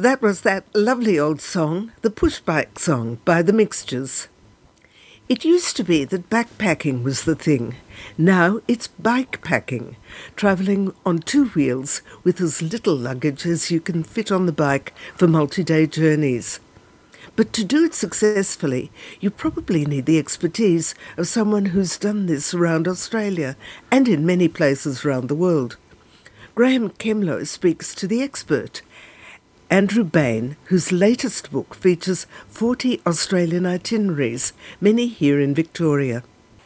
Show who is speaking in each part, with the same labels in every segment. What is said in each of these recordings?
Speaker 1: That was that lovely old song, the Push Bike Song by The Mixtures. It used to be that backpacking was the thing. Now it's bike packing, travelling on two wheels with as little luggage as you can fit on the bike for multi day journeys. But to do it successfully, you probably need the expertise of someone who's done this around Australia and in many places around the world. Graeme Kemlo speaks to the expert Andrew Bain, whose latest book features 40 Australian itineraries, many here in Victoria.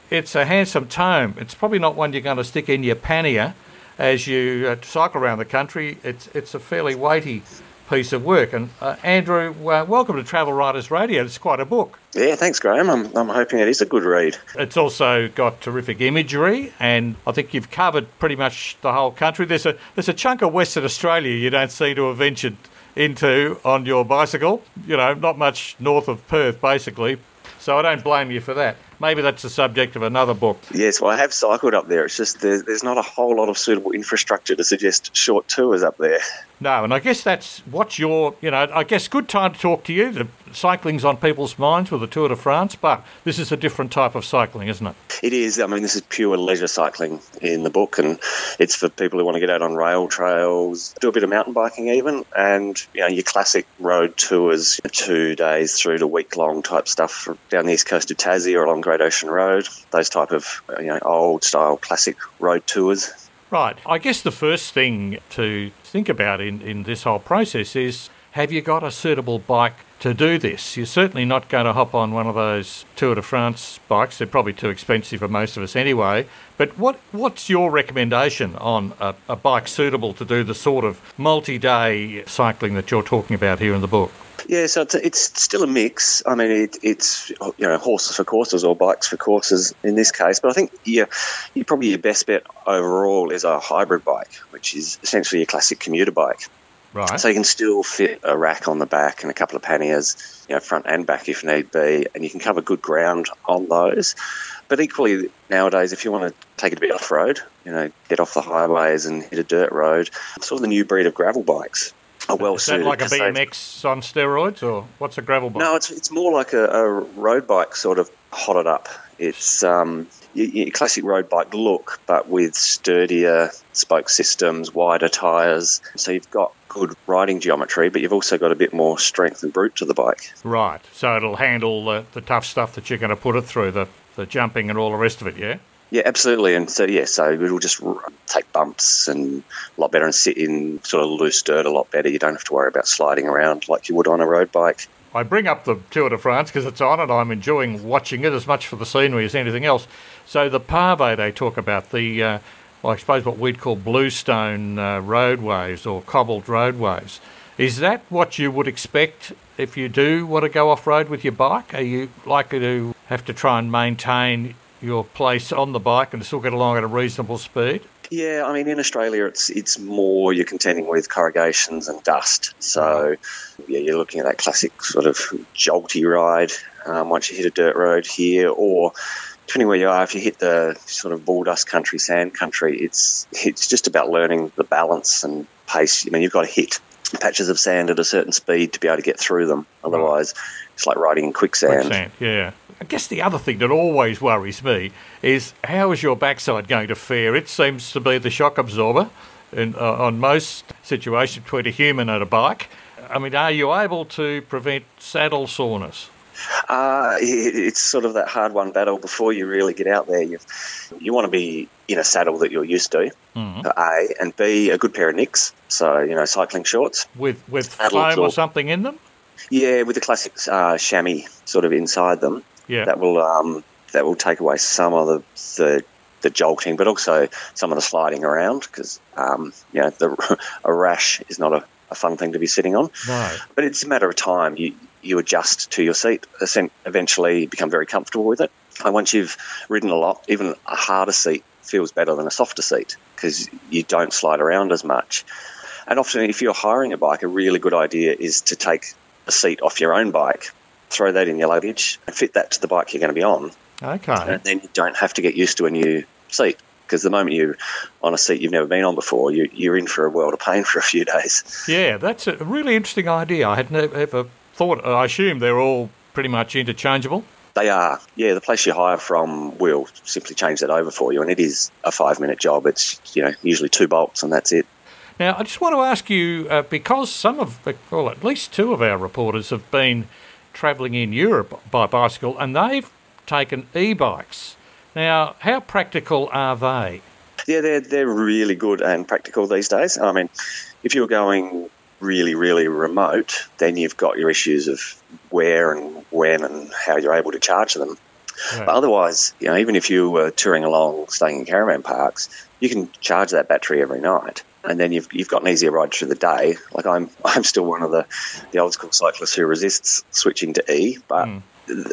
Speaker 2: It's a handsome tome. It's probably not one you're going to stick in your pannier as you uh, cycle around the country. It's, it's a fairly weighty piece of work. And uh, Andrew, uh, welcome to Travel Writers Radio. It's quite a book.
Speaker 3: Yeah, thanks, Graeme. I'm, I'm hoping it is a good read.
Speaker 2: It's also got terrific imagery, and I think you've covered pretty much the whole country. There's a there's a chunk of Western Australia you don't seem to have ventured into on your bicycle. You know, not much north of Perth, basically. So I don't blame you for that. Maybe that's the subject of another book.
Speaker 3: Yes, well, I have cycled up there. It's just there's, there's not a whole lot of suitable infrastructure to suggest short tours up there.
Speaker 2: No, and I guess that's what's your, you know, I guess good time to talk to you. The cycling's on people's minds with the Tour de France, but this is a different type of cycling, isn't it?
Speaker 3: It is. I mean, this is pure leisure cycling in the book, and it's for people who want to get out on rail trails, do a bit of mountain biking even, and, you know, your classic road tours, two days through to week long type stuff down the east coast of Tassie or along Great Ocean Road, those type of, you know, old style classic road tours.
Speaker 2: Right. I guess the first thing to think about in, in this whole process is have you got a suitable bike to do this? You're certainly not going to hop on one of those Tour de France bikes. They're probably too expensive for most of us anyway. But what what's your recommendation on a, a bike suitable to do the sort of multi day cycling that you're talking about here in the book?
Speaker 3: Yeah, so it's, it's still a mix. I mean, it, it's you know horses for courses or bikes for courses in this case. But I think yeah, you probably your best bet overall is a hybrid bike, which is essentially a classic commuter bike.
Speaker 2: Right.
Speaker 3: So you can still fit a rack on the back and a couple of panniers, you know, front and back if need be, and you can cover good ground on those. But equally nowadays, if you want to take it a bit off road, you know, get off the highways and hit a dirt road, sort of the new breed of gravel bikes are well
Speaker 2: Is that
Speaker 3: suited.
Speaker 2: like a
Speaker 3: 'cause they've-
Speaker 2: BMX on steroids, or what's a gravel bike?
Speaker 3: No, it's it's more like a, a road bike sort of hotted up. It's um, classic road bike look, but with sturdier spoke systems, wider tyres. So you've got good riding geometry, but you've also got a bit more strength and brute to the bike.
Speaker 2: Right. So it'll handle the, the tough stuff that you're going to put it through, the, the jumping and all the rest of it, yeah?
Speaker 3: Yeah, absolutely. And so yeah, so it'll just take bumps and a lot better and sit in sort of loose dirt a lot better. You don't have to worry about sliding around like you would on a road bike.
Speaker 2: I bring up the Tour de France because it's on and I'm enjoying watching it as much for the scenery as anything else. So the pave they talk about, the, uh, well, I suppose what we'd call bluestone uh, roadways or cobbled roadways, is that what you would expect if you do want to go off road with your bike? Are you likely to have to try and maintain your place on the bike and still get along at a reasonable speed?
Speaker 3: Yeah, I mean, in Australia, it's it's more you're contending with corrugations and dust. So, yeah, you're looking at that classic sort of jolty ride um, once you hit a dirt road here, or depending where you are, if you hit the sort of bulldust country, sand country, it's it's just about learning the balance and pace. I mean, you've got to hit patches of sand at a certain speed to be able to get through them. Otherwise, it's like riding in quicksand.
Speaker 2: Quicksand, yeah. I guess the other thing that always worries me is how is your backside going to fare? It seems to be the shock absorber in, uh, on most situations between a human and a bike. I mean, are you able to prevent saddle soreness?
Speaker 3: Uh, it, it's sort of that hard won battle before you really get out there. You you want to be in a saddle that you're used to,
Speaker 2: Mhm.
Speaker 3: A, and B, a good pair of nicks. So, you know, cycling shorts.
Speaker 2: With with foam or something in them?
Speaker 3: Yeah, with the classic uh, chamois sort of inside them.
Speaker 2: Yeah.
Speaker 3: That will um, that will take away some of the, the the jolting, but also some of the sliding around because um, you know the, a rash is not a, a fun thing to be sitting on.
Speaker 2: No.
Speaker 3: But it's a matter of time. You you adjust to your seat, eventually become very comfortable with it. And once you've ridden a lot, even a harder seat feels better than a softer seat because you don't slide around as much. And often, if you're hiring a bike, a really good idea is to take a seat off your own bike, throw that in your luggage, and fit that to the bike you're going to be on.
Speaker 2: Okay.
Speaker 3: And then you don't have to get used to a new seat. because the moment you're on a seat you've never been on before, you, you're in for a world of pain for a few days.
Speaker 2: Yeah, that's a really interesting idea. I had never ever thought. I assume they're all pretty much interchangeable.
Speaker 3: They are. Yeah, the place you hire from will simply change that over for you, and it is a five minute job. It's you know usually two bolts and that's it.
Speaker 2: Now, I just want to ask you uh, because some of, well, at least two of our reporters have been travelling in Europe by bicycle, and they've taken e-bikes. Now, how practical are they?
Speaker 3: Yeah, they're they're really good and practical these days. I mean, if you're going really, really remote, then you've got your issues of where and when and how you're able to charge them. But otherwise, you know, even if you were touring along, staying in caravan parks, you can charge that battery every night, and then you've you've got an easier ride through the day. Like I'm I'm still one of the the old school cyclists who resists switching to E, but mm.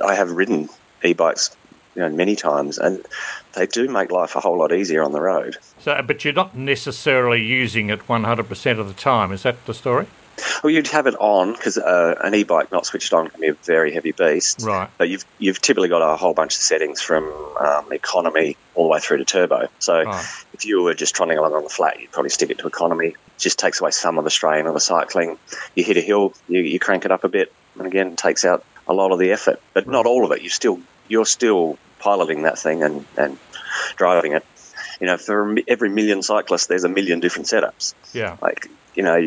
Speaker 3: I have ridden e-bikes you know many times, and they do make life a whole lot easier on the road.
Speaker 2: So, but you're not necessarily using it 100% of the time. Is that the story?
Speaker 3: Well, you'd have it on because uh, an e-bike not switched on can be a very heavy beast.
Speaker 2: Right.
Speaker 3: But you've you've typically got a whole bunch of settings from um, economy all the way through to turbo. So right. if you were just trotting along on the flat, you'd probably stick it to economy. It just takes away some of the strain of the cycling. You hit a hill, you, you crank it up a bit, and again takes out a lot of the effort, but not all of it. You still you're still piloting that thing and, and driving it. You know, for every million cyclists, there's a million different setups.
Speaker 2: Yeah.
Speaker 3: Like, you know,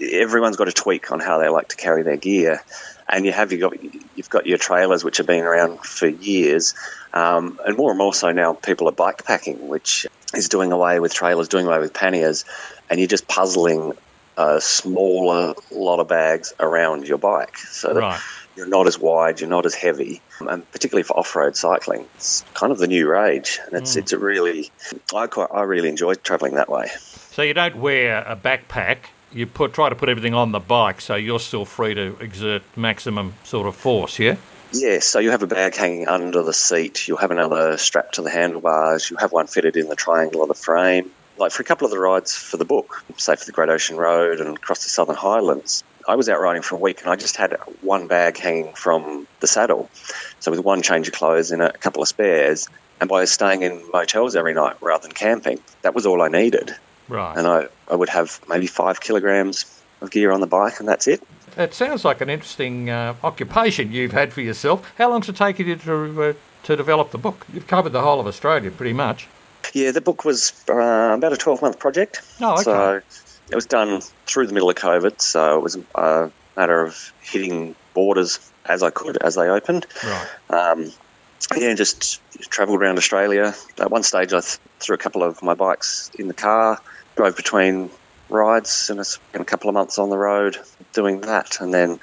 Speaker 3: everyone's got a tweak on how they like to carry their gear. And you have you got you've got your trailers which have been around for years, um, and more and more so now people are bike packing, which is doing away with trailers, doing away with panniers, and you're just puzzling a smaller lot of bags around your bike. So that you're not as wide, you're not as heavy, and particularly for off-road cycling, it's kind of the new rage, and it's mm. it's a really I quite I really enjoy travelling that way.
Speaker 2: So you don't wear a backpack. You put try to put everything on the bike, so you're still free to exert maximum sort of force. Yeah.
Speaker 3: Yeah, so you have a bag hanging under the seat. You'll have another strapped to the handlebars. You have one fitted in the triangle of the frame. Like for a couple of the rides for the book, say for the Great Ocean Road and across the Southern Highlands, I was out riding for a week and I just had one bag hanging from the saddle. So with one change of clothes and a couple of spares, and by staying in motels every night rather than camping, that was all I needed.
Speaker 2: Right.
Speaker 3: And I, I would have maybe five kilograms of gear on the bike, and that's it.
Speaker 2: It sounds like an interesting uh, occupation you've had for yourself. How long did it take you to uh, to develop the book? You've covered the whole of Australia pretty much.
Speaker 3: Yeah, the book was uh, about a twelve month project.
Speaker 2: Oh, okay.
Speaker 3: So it was done through the middle of COVID, so it was a matter of hitting borders as I could as they opened.
Speaker 2: Right.
Speaker 3: Um, yeah, just travelled around Australia. At one stage, I th- threw a couple of my bikes in the car, drove between rides, and a couple of months on the road doing that, and then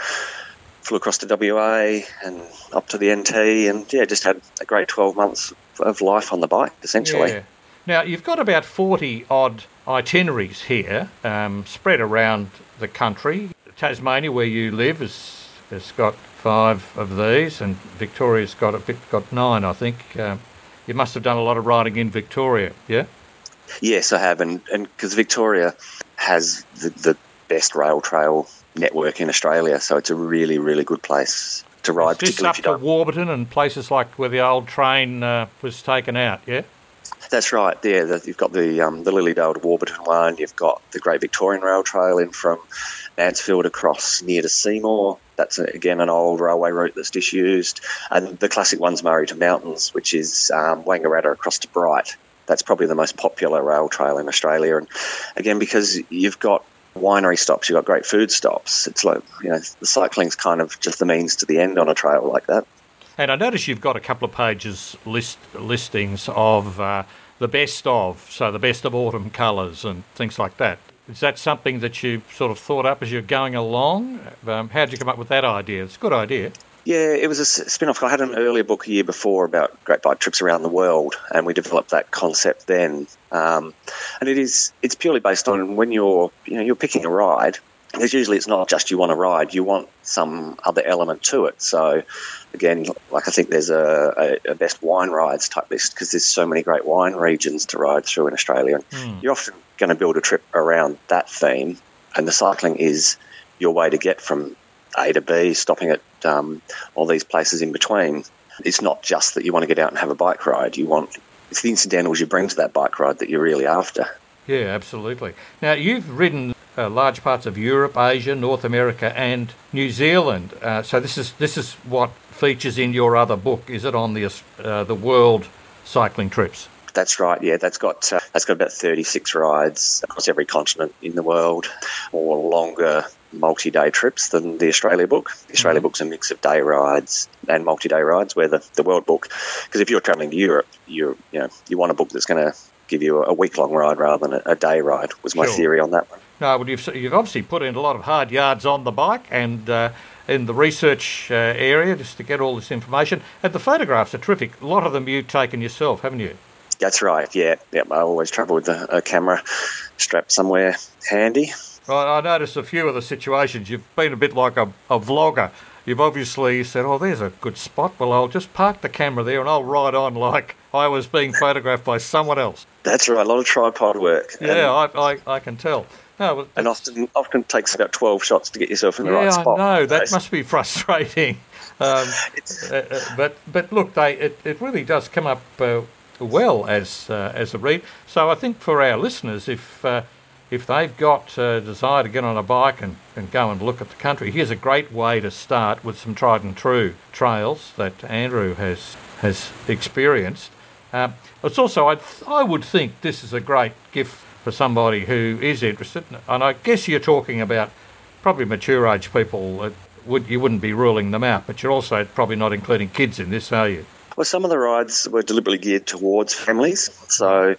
Speaker 3: flew across to WA and up to the NT, and yeah, just had a great 12 months of life on the bike, essentially.
Speaker 2: Yeah. Now, you've got about 40 odd itineraries here um, spread around the country. Tasmania, where you live, has, has got five of these, and Victoria's got a bit, got nine, I think. Um, you must have done a lot of riding in Victoria, yeah?
Speaker 3: Yes, I have, and because Victoria has the, the best rail trail network in Australia, so it's a really, really good place to ride.
Speaker 2: This up to Warburton and places like where the old train uh, was taken out, yeah?
Speaker 3: That's right. Yeah, the, you've got the um, the Lilydale to Warburton one. You've got the Great Victorian Rail Trail in from Mansfield across near to Seymour. That's again an old railway route that's disused. And the classic one's Murray to Mountains, which is um, Wangaratta across to Bright. That's probably the most popular rail trail in Australia. And again, because you've got winery stops, you've got great food stops. It's like you know the cycling's kind of just the means to the end on a trail like that.
Speaker 2: And I notice you've got a couple of pages list listings of uh, the best of, so the best of autumn colours and things like that. Is that something that you sort of thought up as you're going along? Um, how did you come up with that idea? It's a good idea.
Speaker 3: Yeah, it was a spin off. I had an earlier book a year before about great bike trips around the world, and we developed that concept then. Um, and it is it's purely based on when you're you know you're picking a ride. Because usually it's not just you want to ride, you want some other element to it. So again, like I think there's a, a, a best wine rides type list because there's so many great wine regions to ride through in Australia.
Speaker 2: Mm.
Speaker 3: You're often going to build a trip around that theme, and the cycling is your way to get from A to B, stopping at um, all these places in between. It's not just that you want to get out and have a bike ride. You want it's the incidentals you bring to that bike ride that you're really after.
Speaker 2: Yeah, absolutely. Now, you've ridden uh, large parts of Europe, Asia, North America, and New Zealand. Uh, so this is this is what features in your other book. Is it on the uh, the world cycling trips?
Speaker 3: That's right. Yeah, that's got uh, that's got about 36 rides across every continent in the world, or longer multi-day trips than the Australia book. The Australia mm-hmm. book's a mix of day rides and multi-day rides, where the, the world book, because if you're travelling to Europe, you you know you want a book that's going to give you a week-long ride rather than a, day ride. Was my sure. theory on that one.
Speaker 2: No, but you've, you've obviously put in a lot of hard yards on the bike and uh, in the research uh, area just to get all this information. And the photographs are terrific. A lot of them you've taken yourself, haven't you?
Speaker 3: That's right. Yeah, yeah. I always travel with a, a camera strapped somewhere handy.
Speaker 2: Right, I noticed a few of the situations. You've been a bit like a, a vlogger. You've obviously said, "Oh, there's a good spot. Well, I'll just park the camera there and I'll ride on like I was being photographed by someone else."
Speaker 3: That's right. A lot of tripod work.
Speaker 2: Yeah, I, I, I can tell.
Speaker 3: No, and often often takes about twelve shots to get yourself in the yeah, right spot.
Speaker 2: No, that must be frustrating. Um, uh, uh, but but look, they it, it really does come up uh, well as uh, as a read. So I think for our listeners, if uh, if they've got a desire to get on a bike and, and go and look at the country, here's a great way to start with some tried and true trails that Andrew has has experienced. Uh, it's also I I would think this is a great gift for somebody who is interested. And I guess you're talking about probably mature age people. Would, you wouldn't be ruling them out, but you're also probably not including kids in this, are you?
Speaker 3: Well, some of the rides were deliberately geared towards families. So,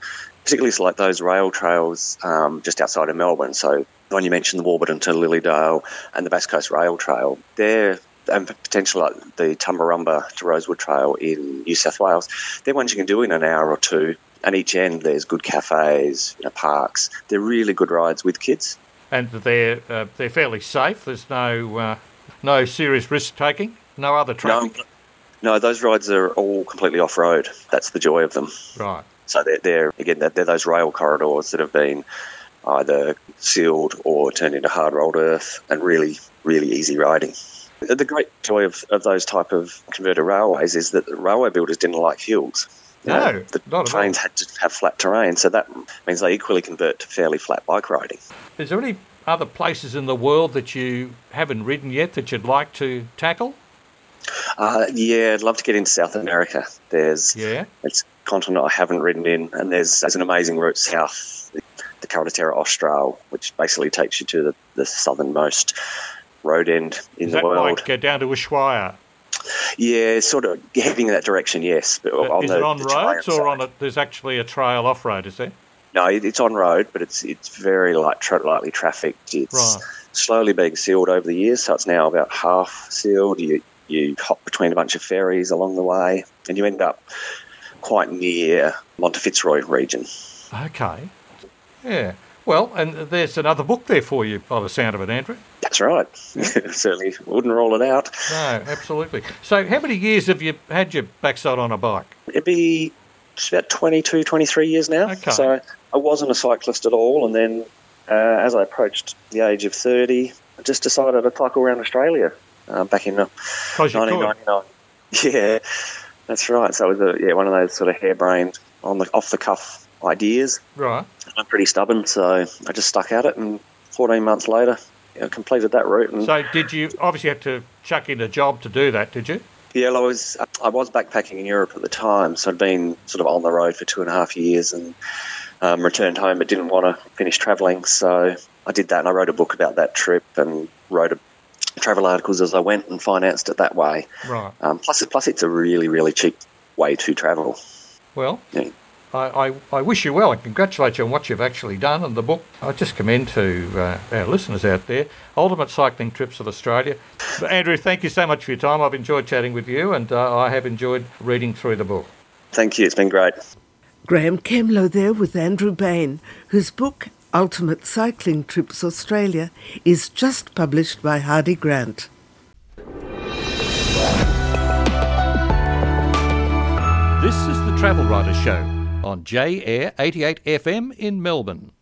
Speaker 3: particularly like those rail trails um, just outside of Melbourne. So, when you mentioned the Warburton to Lilydale and the Bass Coast Rail Trail, they're and potentially like the Tumbarumba to Rosewood Trail in New South Wales, they're ones you can do in an hour or two and each end there's good cafes, you know, parks. They're really good rides with kids.
Speaker 2: And they're uh, they're fairly safe. There's no uh, no serious risk taking. No other traffic.
Speaker 3: No, no, those rides are all completely off road. That's the joy of them.
Speaker 2: Right.
Speaker 3: So they're, they're again they're, they're those rail corridors that have been either sealed or turned into hard rolled earth, and really really easy riding. The great joy of, of those type of converted railways is that the railway builders didn't like hills.
Speaker 2: No,
Speaker 3: the trains had to have flat terrain, so that means they equally convert to fairly flat bike riding.
Speaker 2: Is there any other places in the world that you haven't ridden yet that you'd like to tackle?
Speaker 3: Uh, yeah, I'd love to get into South America. There's yeah, it's continent I haven't ridden in, and there's, there's an amazing route south, the Carretera Austral, which basically takes you to the, the southernmost road end in
Speaker 2: Is
Speaker 3: the world.
Speaker 2: Like uh, down to Ushuaia.
Speaker 3: Yeah, sort of heading in that direction. Yes,
Speaker 2: but on is the, it on roads or on a? There's actually a trail off road, is there?
Speaker 3: No, it's on road, but it's it's very light, tra- lightly trafficked. It's right. slowly being sealed over the years, so it's now about half sealed. You you hop between a bunch of ferries along the way, and you end up quite near Monte Fitz Roy region.
Speaker 2: Okay. Yeah. Well, and there's another book there for you by the sound of it, Andrew.
Speaker 3: That's right. Certainly wouldn't roll it out.
Speaker 2: No, absolutely. So, how many years have you had your backside on a bike?
Speaker 3: It'd be about 22, 23 years now. Okay. So, I wasn't a cyclist at all. And then, uh, as I approached the age of 30, I just decided to cycle around Australia uh, back in 1999. Yeah, that's right. So, it was a, yeah, one of those sort of harebrained, on the off the cuff ideas.
Speaker 2: Right.
Speaker 3: I'm pretty stubborn, so I just stuck at it, and 14 months later, you know, completed that route. And
Speaker 2: so, did you obviously have to chuck in a job to do that? Did you?
Speaker 3: Yeah, I was I was backpacking in Europe at the time, so I'd been sort of on the road for two and a half years, and um, returned home, but didn't want to finish travelling. So I did that, and I wrote a book about that trip, and wrote a, travel articles as I went, and financed it that way.
Speaker 2: Right.
Speaker 3: Um, plus, plus, it's a really really cheap way to travel.
Speaker 2: Well, yeah. I, I, I, wish you well and congratulate you on what you've actually done and the book. I just commend to uh, our listeners out there Ultimate Cycling Trips of Australia. But Andrew, thank you so much for your time. I've enjoyed chatting with you and uh, I have enjoyed reading through the book.
Speaker 3: Thank you. It's been great.
Speaker 1: Graeme Kemlo there with Andrew Bain, whose book Ultimate Cycling Trips Australia is just published by Hardie Grant.
Speaker 2: This is the Travel Writer Show on J Air 88 FM in Melbourne.